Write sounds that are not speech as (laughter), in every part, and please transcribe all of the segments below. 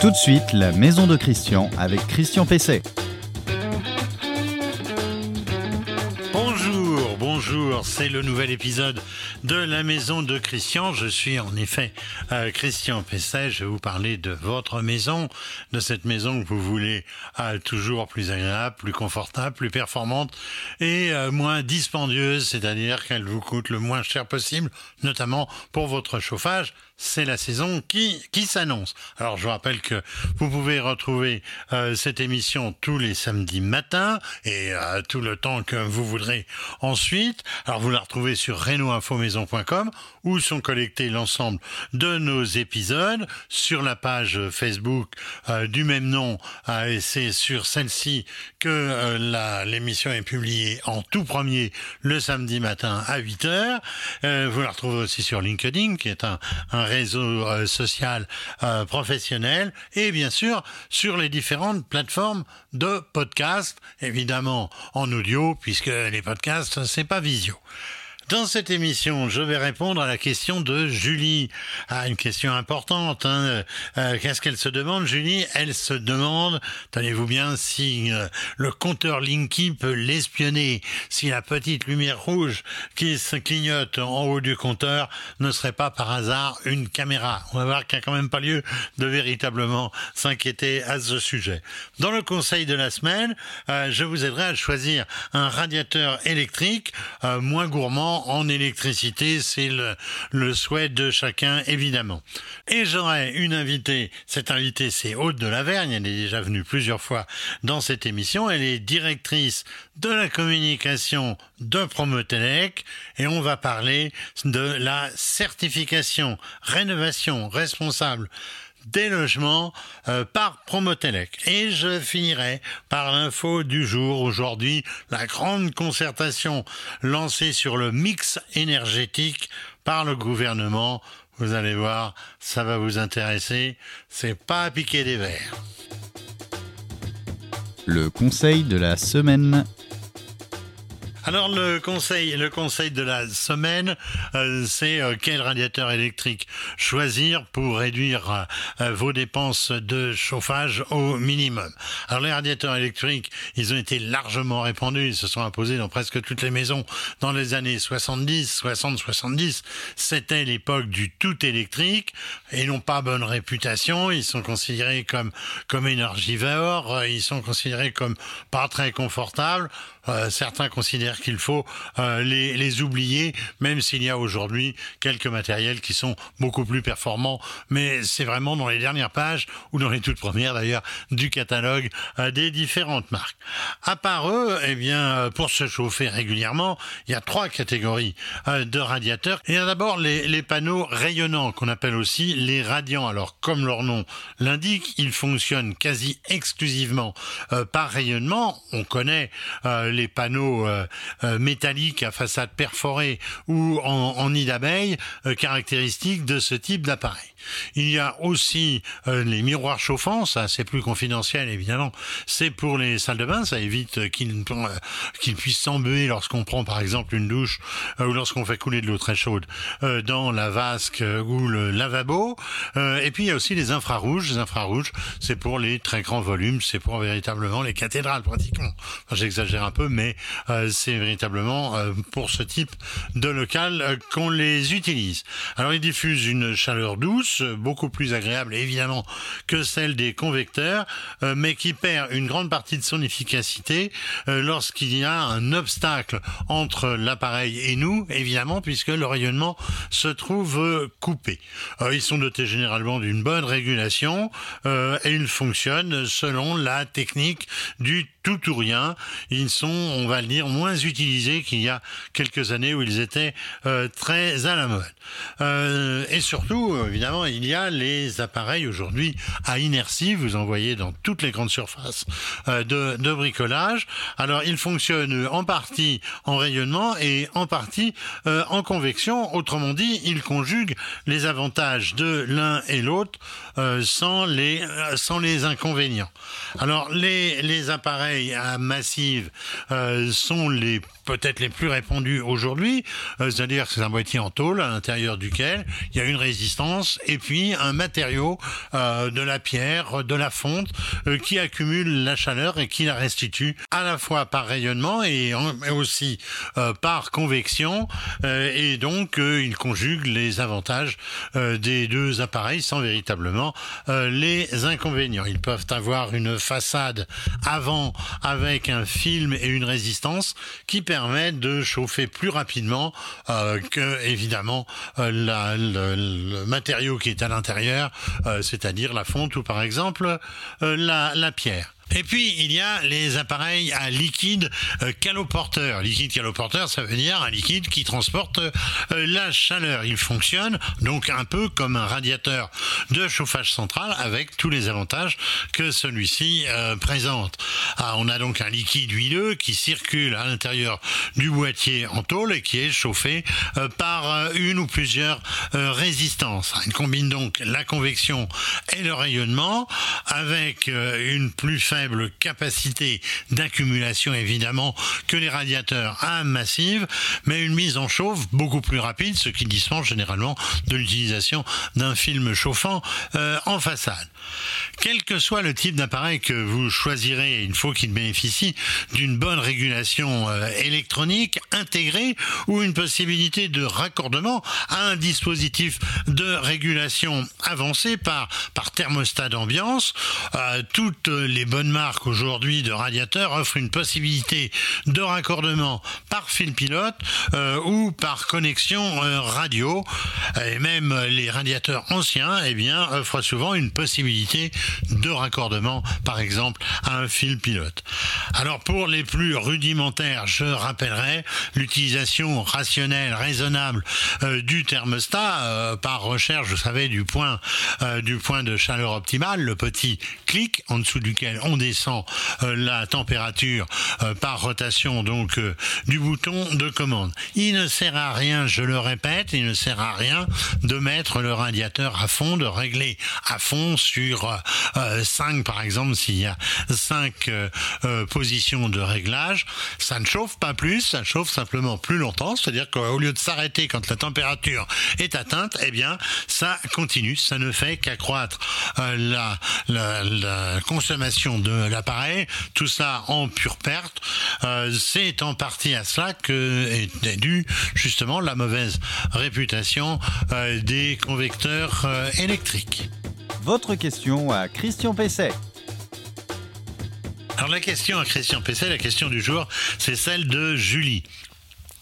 Tout de suite, la maison de Christian avec Christian Pesset. Bonjour, bonjour, c'est le nouvel épisode de la maison de Christian. Je suis en effet euh, Christian Pesset, je vais vous parler de votre maison, de cette maison que vous voulez euh, toujours plus agréable, plus confortable, plus performante et euh, moins dispendieuse, c'est-à-dire qu'elle vous coûte le moins cher possible, notamment pour votre chauffage c'est la saison qui, qui s'annonce. Alors je rappelle que vous pouvez retrouver euh, cette émission tous les samedis matins et euh, tout le temps que vous voudrez ensuite. Alors vous la retrouvez sur renoinfomaison.com où sont collectés l'ensemble de nos épisodes sur la page Facebook euh, du même nom. et c'est sur celle-ci que l'émission est publiée en tout premier le samedi matin à 8h. vous la retrouvez aussi sur LinkedIn qui est un, un réseau euh, social euh, professionnel et bien sûr sur les différentes plateformes de podcasts, évidemment en audio puisque les podcasts c'est pas visio. Dans cette émission, je vais répondre à la question de Julie. Ah, une question importante. Hein. Euh, qu'est-ce qu'elle se demande, Julie? Elle se demande, tenez-vous bien, si euh, le compteur Linky peut l'espionner, si la petite lumière rouge qui se clignote en haut du compteur ne serait pas par hasard une caméra. On va voir qu'il n'y a quand même pas lieu de véritablement s'inquiéter à ce sujet. Dans le conseil de la semaine, euh, je vous aiderai à choisir un radiateur électrique moins gourmand en électricité, c'est le, souhait de chacun évidemment. Et j'aurai une invitée, cette invitée c'est Aude de Lavergne, elle est déjà venue plusieurs fois dans cette émission, elle est directrice de la communication de Promotelec et on va parler de la certification rénovation responsable des logements euh, par Promotelec. Et je finirai par l'info du jour. Aujourd'hui, la grande concertation lancée sur le mix énergétique par le gouvernement. Vous allez voir, ça va vous intéresser. C'est pas à piquer des verres. Le conseil de la semaine. Alors le conseil, le conseil de la semaine, euh, c'est euh, quel radiateur électrique choisir pour réduire euh, vos dépenses de chauffage au minimum? Alors les radiateurs électriques, ils ont été largement répandus, ils se sont imposés dans presque toutes les maisons dans les années 70, 60, 70. C'était l'époque du tout électrique et n'ont pas bonne réputation. Ils sont considérés comme comme énergivores, ils sont considérés comme pas très confortables. Certains considèrent qu'il faut euh, les, oublier, même s'il y a aujourd'hui quelques matériels qui sont beaucoup plus performants. Mais c'est vraiment dans les dernières pages, ou dans les toutes premières d'ailleurs, du catalogue euh, des différentes marques. À part eux, eh bien, pour se chauffer régulièrement, il y a trois catégories de radiateurs. Il y a d'abord les, panneaux rayonnants, qu'on appelle aussi les radiants. Alors, comme leur nom l'indique, ils fonctionnent quasi exclusivement par rayonnement. On connaît les panneaux euh, euh, métalliques à façade perforée ou en, nid d'abeille, euh, caractéristiques de ce type d'appareil. Il y a aussi les miroirs chauffants, ça c'est plus confidentiel évidemment, c'est pour les salles de bain, ça évite qu'ils qu'ils puissent s'embuer lorsqu'on prend par exemple une douche ou lorsqu'on fait couler de l'eau très chaude dans la vasque ou le lavabo. et puis il y a aussi les infrarouges, les infrarouges c'est pour les très grands volumes, c'est pour véritablement les cathédrales pratiquement. J'exagère un peu mais euh, c'est véritablement euh, pour ce type de local euh, qu'on les utilise. Alors ils diffusent une chaleur douce, beaucoup plus agréable évidemment que celle des convecteurs, mais qui perd une grande partie de son efficacité lorsqu'il y a un obstacle entre l'appareil et nous, évidemment, puisque le rayonnement se trouve coupé. ils sont dotés généralement d'une bonne régulation et ils fonctionnent selon la technique du tout ou rien. Ils sont, on va le dire, moins utilisés qu'il y a quelques années où ils étaient euh, très à la mode. Euh, et surtout, évidemment, il y a les appareils aujourd'hui à inertie. Vous en voyez dans toutes les grandes surfaces euh, de, bricolage. Alors, ils fonctionnent en partie en rayonnement et en partie euh, en convection. Autrement dit, ils conjuguent les avantages de l'un et l'autre euh, sans les sans les inconvénients. Alors, les les appareils à massive sont les peut-être les plus répandus aujourd'hui, c'est-à-dire que c'est un boîtier en tôle à l'intérieur duquel il y a une résistance et puis un matériau de la pierre, de la fonte, qui accumule la chaleur et qui la restitue à la fois par rayonnement et, aussi par convection. et donc, il conjugue les avantages des deux appareils sans véritablement les inconvénients. Ils peuvent avoir une façade avant avec un film et une résistance qui permettent de chauffer plus rapidement euh, que évidemment euh, le, matériau qui est à l'intérieur, euh, c'est-à-dire la fonte ou par exemple la pierre. Et puis, il y a les appareils à liquide euh, caloporteur. Liquide caloporteur, ça veut dire un liquide qui transporte euh, la chaleur. Il fonctionne donc un peu comme un radiateur de chauffage central avec tous les avantages que celui-ci euh, présente. Ah, on a donc un liquide huileux qui circule à l'intérieur du boîtier en tôle et qui est chauffé par une ou plusieurs résistances. Il combine donc la convection et le rayonnement avec une plus faible faible capacité d'accumulation évidemment que les radiateurs à massive, mais une mise en chauffe beaucoup plus rapide, ce qui dispense généralement de l'utilisation d'un film chauffant euh, en façade. Quel que soit le type d'appareil que vous choisirez, il faut qu'il bénéficie d'une bonne régulation euh, électronique intégrée ou une possibilité de raccordement à un dispositif de régulation avancé par, par thermostat d'ambiance. Euh, toutes les bonnes marque aujourd'hui de radiateurs offre une possibilité de raccordement par fil pilote euh, ou par connexion euh, radio. Et même les radiateurs anciens eh bien, offrent souvent une possibilité de raccordement, par exemple, à un fil pilote. Alors pour les plus rudimentaires, je rappellerai l'utilisation rationnelle, raisonnable euh, du thermostat par recherche, vous savez, du point, du point de chaleur optimale, le petit clic en dessous duquel on descend euh, la température euh, par rotation donc euh, du bouton de commande. Il ne sert à rien, je le répète, il ne sert à rien de mettre le radiateur à fond, de régler à fond sur 5 par exemple s'il y a 5 positions de réglage. Ça ne chauffe pas plus, ça chauffe simplement plus longtemps, c'est-à-dire qu'au lieu de s'arrêter quand la température est atteinte, eh bien ça continue, ça ne fait qu'accroître la, la, consommation de de l'appareil, tout ça en pure perte. Euh, c'est en partie à cela que est due justement la mauvaise réputation euh, des convecteurs euh, électriques. Votre question à Christian Pesset. Alors la question à Christian Pesset, la question du jour, c'est celle de Julie.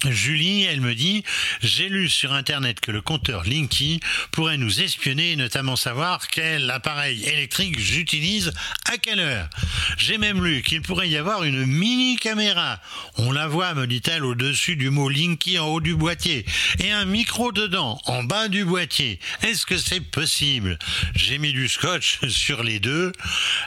Julie, elle me dit, j'ai lu sur Internet que le compteur Linky pourrait nous espionner notamment savoir quel appareil électrique j'utilise à quelle heure. J'ai même lu qu'il pourrait y avoir une mini caméra. On la voit, me dit-elle, au-dessus du mot Linky en haut du boîtier et un micro dedans, en bas du boîtier. Est-ce que c'est possible? J'ai mis du scotch (laughs) sur les deux.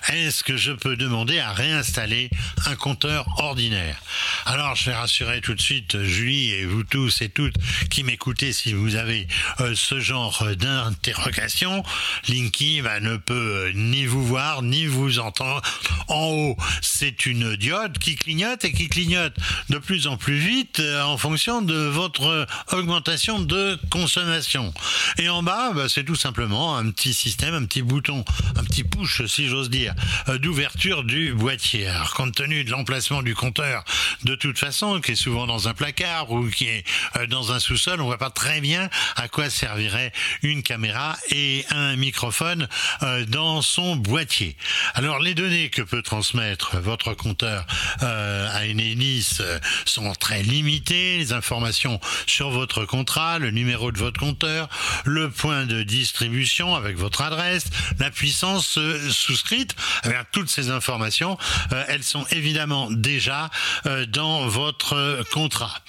Est-ce que je peux demander à réinstaller un compteur ordinaire? Alors, je vais rassurer tout de suite Julie et vous tous et toutes qui m'écoutez, si vous avez euh, ce genre d'interrogation, Linky bah, ne peut euh, ni vous voir ni vous entendre. En haut, c'est une diode qui clignote et qui clignote de plus en plus vite euh, en fonction de votre augmentation de consommation. Et en bas, bah, c'est tout simplement un petit système, un petit bouton, un petit push, si j'ose dire, d'ouverture du boîtier. Alors, compte tenu de l'emplacement du compteur, de toute façon, qui est souvent dans un placard, ou qui est euh, dans un sous-sol, on voit pas très bien à quoi servirait une caméra et un microphone euh, dans son boîtier. Alors les données que peut transmettre votre compteur euh, à une hélice sont très limitées, les informations sur votre contrat, le numéro de votre compteur, le point de distribution avec votre adresse, la puissance souscrite, eh toutes ces informations, elles sont évidemment déjà dans votre contrat.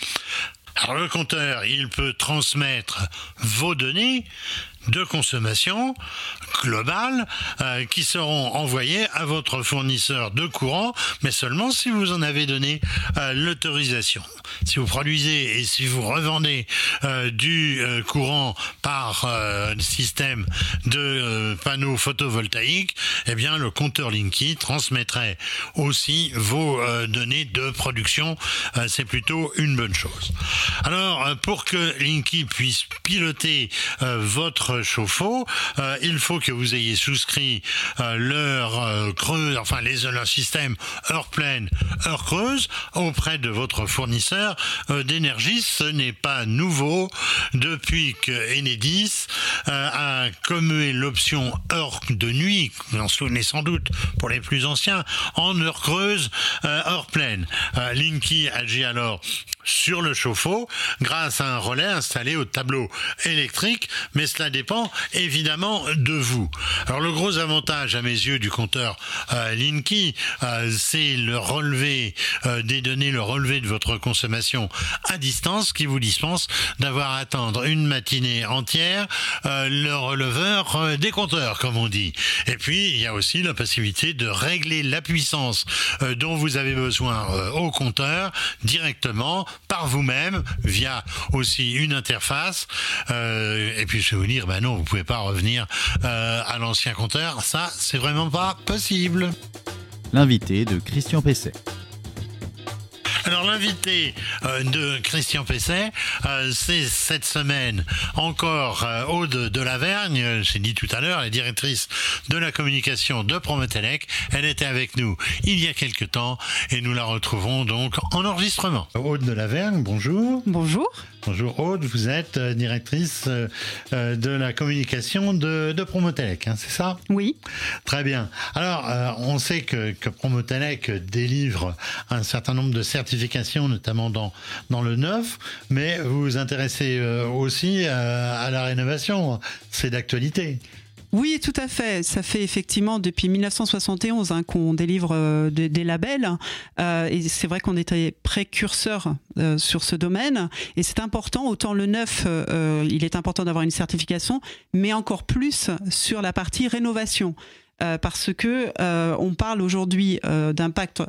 Alors le compteur, il peut transmettre vos données de consommation globale euh, qui seront envoyées à votre fournisseur de courant, mais seulement si vous en avez donné euh, l'autorisation. Si vous produisez et si vous revendez euh, du courant par système de panneaux photovoltaïques, eh bien le compteur Linky transmettrait aussi vos données de production. C'est plutôt une bonne chose. Alors pour que Linky puisse piloter votre chauffe-eau, euh, il faut que vous ayez souscrit euh, l'heure euh, creuse, enfin les, le système heure pleine, heure creuse auprès de votre fournisseur euh, d'énergie. Ce n'est pas nouveau depuis que Enedis a commué l'option heure de nuit, vous en souvenez sans doute pour les plus anciens, en heure creuse, heure pleine. Linky agit alors sur le chauffe-eau grâce à un relais installé au tableau électrique, mais cela dépend évidemment de vous. Alors le gros avantage à mes yeux du compteur euh, Linky, euh, c'est le relevé euh, des données, le relevé de votre consommation à distance qui vous dispense d'avoir à attendre une matinée entière euh, le releveur euh, des compteurs, comme on dit. Et puis il y a aussi la possibilité de régler la puissance euh, dont vous avez besoin au compteur directement par vous-même via aussi une interface. Euh, et puis je vais vous dire, ben non, vous pouvez pas revenir euh, à l'ancien compteur. Ça, c'est vraiment pas possible. L'invité de Christian Pesset. Alors l'invité euh, de Christian Pesset, euh, c'est cette semaine encore euh, Aude de Lavergne, j'ai dit tout à l'heure, la directrice de la communication de Promotelec. Elle était avec nous il y a quelque temps et nous la retrouvons donc en enregistrement. Aude de Lavergne, bonjour. Bonjour. Bonjour Aude, vous êtes directrice de la communication de, de Promotelec, hein, c'est ça? Oui. Très bien. Alors, euh, on sait que, que Promotelec délivre un certain nombre de notamment dans, dans le neuf, mais vous vous intéressez euh, aussi euh, à la rénovation. C'est d'actualité. Oui, tout à fait. Ça fait effectivement depuis 1971 hein, qu'on délivre euh, des, labels. Et c'est vrai qu'on était précurseur sur ce domaine. Et c'est important, autant le neuf, il est important d'avoir une certification, mais encore plus sur la partie rénovation. Parce que on parle aujourd'hui d'impact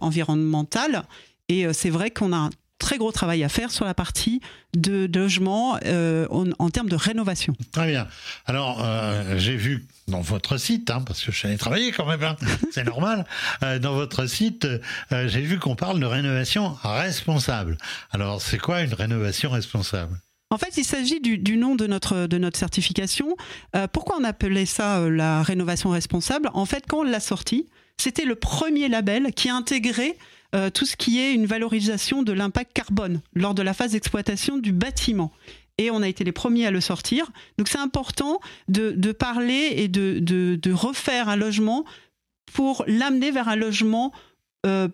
environnemental. Et euh, c'est vrai qu'on a un très gros travail à faire sur la partie de, de logement euh, en, en termes de rénovation. Très bien. Alors, euh, j'ai vu dans votre site, hein, parce que je suis allé travailler quand même, hein, (laughs) c'est normal, euh, dans votre site, j'ai vu qu'on parle de rénovation responsable. Alors, c'est quoi une rénovation responsable? En fait, il s'agit du, du nom de notre, de notre certification. Pourquoi on appelait ça la rénovation responsable? En fait, quand on l'a sorti, c'était le premier label qui a intégré euh, tout ce qui est une valorisation de l'impact carbone lors de la phase d'exploitation du bâtiment. Et on a été les premiers à le sortir. Donc c'est important de, de parler et de, de, refaire un logement pour l'amener vers un logement, euh,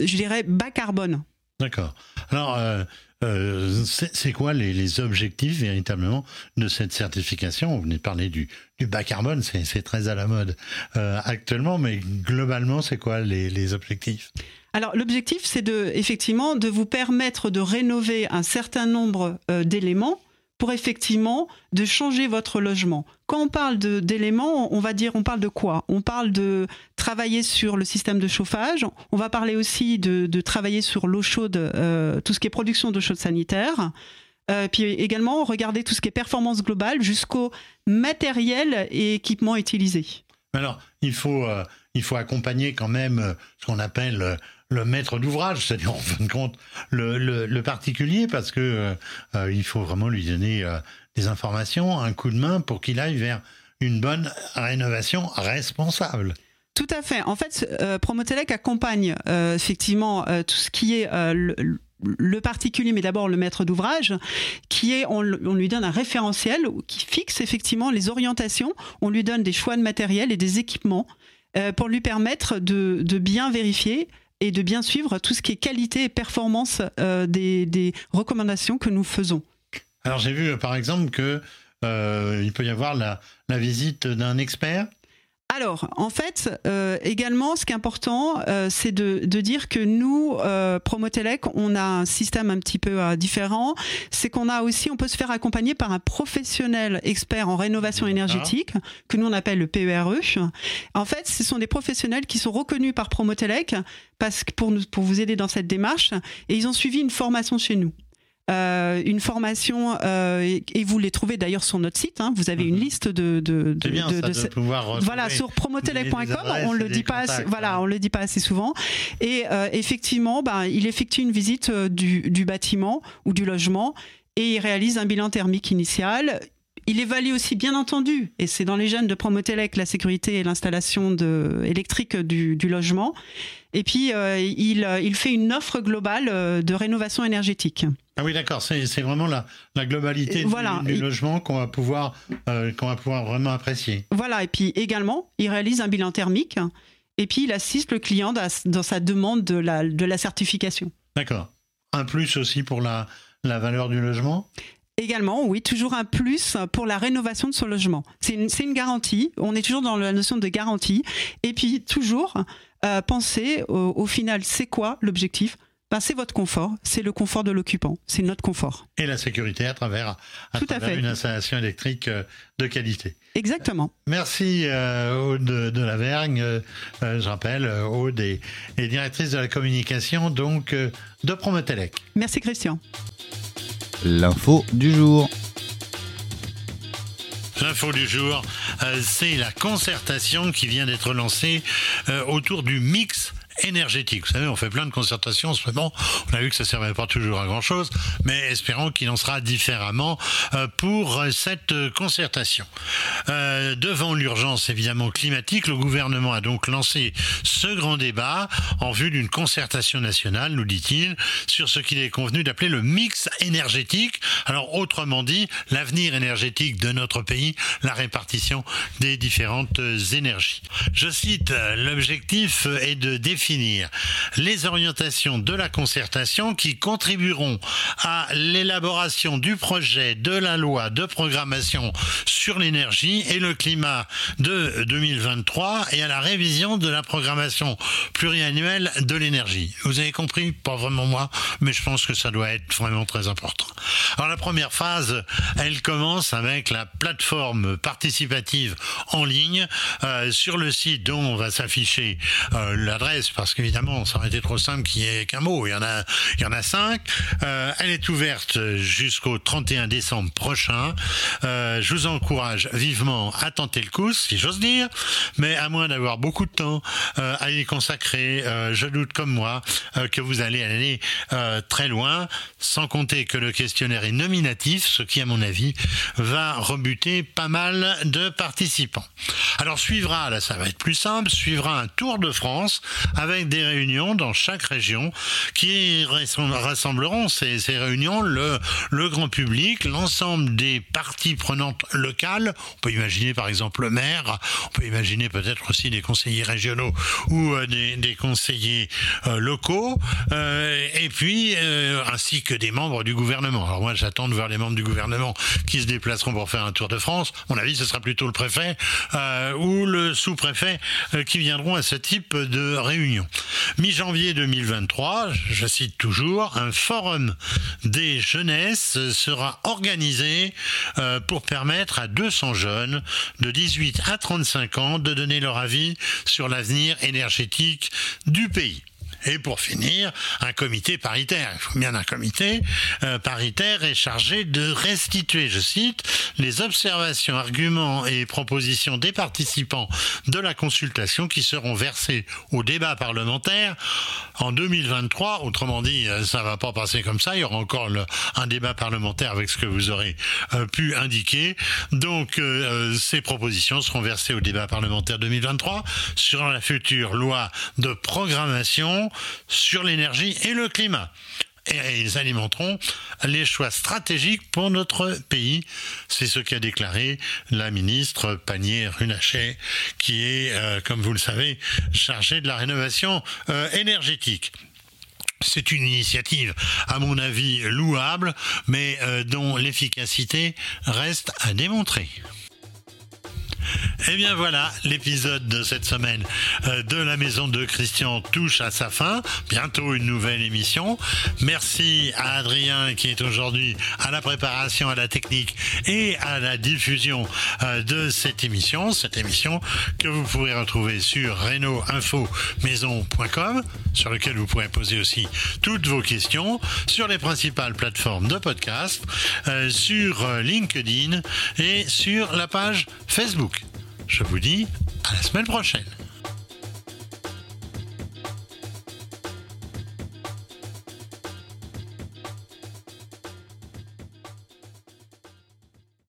je dirais, bas carbone. D'accord. Alors, euh, c'est quoi les, objectifs véritablement de cette certification? On venait de parler du, du bas carbone, c'est très à la mode actuellement, mais globalement, c'est quoi les, les objectifs? Alors l'objectif, c'est de effectivement de vous permettre de rénover un certain nombre euh, d'éléments pour effectivement de changer votre logement. Quand on parle d'éléments, on va dire on parle de quoi? On parle de travailler sur le système de chauffage. On va parler aussi de, de travailler sur l'eau chaude, euh, tout ce qui est production d'eau chaude sanitaire. Euh, puis également regarder tout ce qui est performance globale jusqu'au matériel et équipement utilisé. Alors, il faut, il faut accompagner quand même ce qu'on appelle le maître d'ouvrage, c'est-à-dire (laughs) en fin de compte le, particulier, parce que euh, euh, il faut vraiment lui donner euh, des informations, un coup de main pour qu'il aille vers une bonne rénovation responsable. Tout à fait. En fait, euh, Promotelec accompagne effectivement tout ce qui est le, particulier, mais d'abord le maître d'ouvrage, qui est, on, lui donne un référentiel qui fixe effectivement les orientations. On lui donne des choix de matériel et des équipements pour lui permettre de bien vérifier et de bien suivre tout ce qui est qualité et performance euh, des, recommandations que nous faisons. Alors j'ai vu euh, par exemple que euh, il peut y avoir la visite d'un expert. Alors, en fait, euh, également, ce qui est important, euh, c'est de, de dire que nous, euh, Promotelec, on a un système un petit peu euh, différent. C'est qu'on a aussi, on peut se faire accompagner par un professionnel expert en rénovation énergétique, que nous on appelle le PERE. En fait, ce sont des professionnels qui sont reconnus par Promotelec parce que pour nous, pour vous aider dans cette démarche, et ils ont suivi une formation chez nous. Euh, une formation euh, et, et vous les trouvez d'ailleurs sur notre site. hein. vous avez une Mhm. liste de, de, de- bien de- ce- pouvoir voilà, sur promotelec.com, on le dit pas, assez, voilà, hein. on le dit pas assez souvent. Et euh, effectivement, ben, il effectue une visite du, du bâtiment ou du logement et il réalise un bilan thermique initial. Il évalue aussi, bien entendu, et c'est dans les gènes de Promotelec, la sécurité et l'installation électrique du, logement. Et puis, euh, il, il, fait une offre globale de rénovation énergétique. Ah oui, d'accord. C'est vraiment la, la globalité du, logement qu'on va pouvoir euh, qu'on va pouvoir vraiment apprécier. Voilà. Et puis également, il réalise un bilan thermique. Et puis, il assiste le client dans sa demande de la, de la certification. D'accord. Un plus aussi pour la, la valeur du logement? Également, oui, toujours un plus pour la rénovation de son logement. C'est une, une, garantie, on est toujours dans la notion de garantie. Et puis, toujours euh, penser au, final, c'est quoi l'objectif? Ben, c'est votre confort, c'est le confort de l'occupant, c'est notre confort. Et la sécurité à travers, à travers une installation électrique euh, de qualité. Exactement. Merci euh, Aude de, la Vergne. Euh, je rappelle, Aude est, est, directrice de la communication donc de Promotelec. Merci Christian. L'info du jour. L'info du jour, c'est la concertation qui vient d'être lancée autour du mix énergétique. Vous savez, on fait plein de concertations en ce moment. On a vu que ça ne servait pas toujours à grand chose, mais espérons qu'il en sera différemment euh, pour cette concertation. Euh, devant l'urgence évidemment climatique, le gouvernement a donc lancé ce grand débat en vue d'une concertation nationale, nous dit-il, sur ce qu'il est convenu d'appeler le mix énergétique. Alors autrement dit, l'avenir énergétique de notre pays, la répartition des différentes énergies. Je cite, l'objectif est de définir les orientations de la concertation qui contribueront à l'élaboration du projet de la loi de programmation sur l'énergie et le climat de 2023 et à la révision de la programmation pluriannuelle de l'énergie. Vous avez compris? Pas vraiment moi, mais je pense que ça doit être vraiment très important. Alors la première phase, elle commence avec la plateforme participative en ligne euh, sur le site dont va s'afficher euh, l'adresse parce qu'évidemment, ça aurait été trop simple qu'il n'y ait qu'un mot. Il y en a, il y en a cinq. Euh, elle est ouverte jusqu'au 31 décembre prochain. Euh, je vous encourage vivement à tenter le coup, si j'ose dire, mais à moins d'avoir beaucoup de temps euh, à y consacrer, je doute comme moi que vous allez aller très loin, sans compter que le questionnaire est nominatif, ce qui, à mon avis, va rebuter pas mal de participants. Alors suivra, là ça va être plus simple, suivra un tour de France avec avec des réunions dans chaque région qui rassembleront ces, réunions le, grand public, l'ensemble des parties prenantes locales. On peut imaginer par exemple le maire, on peut imaginer peut-être aussi des conseillers régionaux ou euh, des, des, conseillers euh, locaux, euh, et puis ainsi que des membres du gouvernement. Alors moi j'attends de voir les membres du gouvernement qui se déplaceront pour faire un tour de France. mon avis ce sera plutôt le préfet ou le sous-préfet qui viendront à ce type de réunion. Mi-janvier 2023, je cite toujours, un forum des jeunesses sera organisé euh, pour permettre à 200 jeunes de 18 à 35 ans de donner leur avis sur l'avenir énergétique du pays. Et pour finir, un comité paritaire. Il faut bien un comité euh, paritaire est chargé de restituer, je cite, les observations, arguments et propositions des participants de la consultation qui seront versés au débat parlementaire en 2023. Autrement dit, euh, ça va pas passer comme ça. Il y aura encore un débat parlementaire avec ce que vous aurez euh, pu indiquer. Donc, ces propositions seront versées au débat parlementaire 2023 sur la future loi de programmation sur l'énergie et le climat et ils alimenteront les choix stratégiques pour notre pays. C'est ce qu'a déclaré la ministre Panier-Runacher, qui est, euh, comme vous le savez, chargée de la rénovation euh, énergétique. C'est une initiative, à mon avis, louable, mais euh, dont l'efficacité reste à démontrer. Eh bien voilà, l'épisode de cette semaine euh, de la maison de Christian touche à sa fin. Bientôt une nouvelle émission. Merci à Adrien qui est aujourd'hui à la préparation, à la technique et à la diffusion euh, de cette émission. Cette émission que vous pourrez retrouver sur reno maison.com sur lequel vous pourrez poser aussi toutes vos questions sur les principales plateformes de podcast, euh, sur LinkedIn et sur la page Facebook. Je vous dis à la semaine prochaine.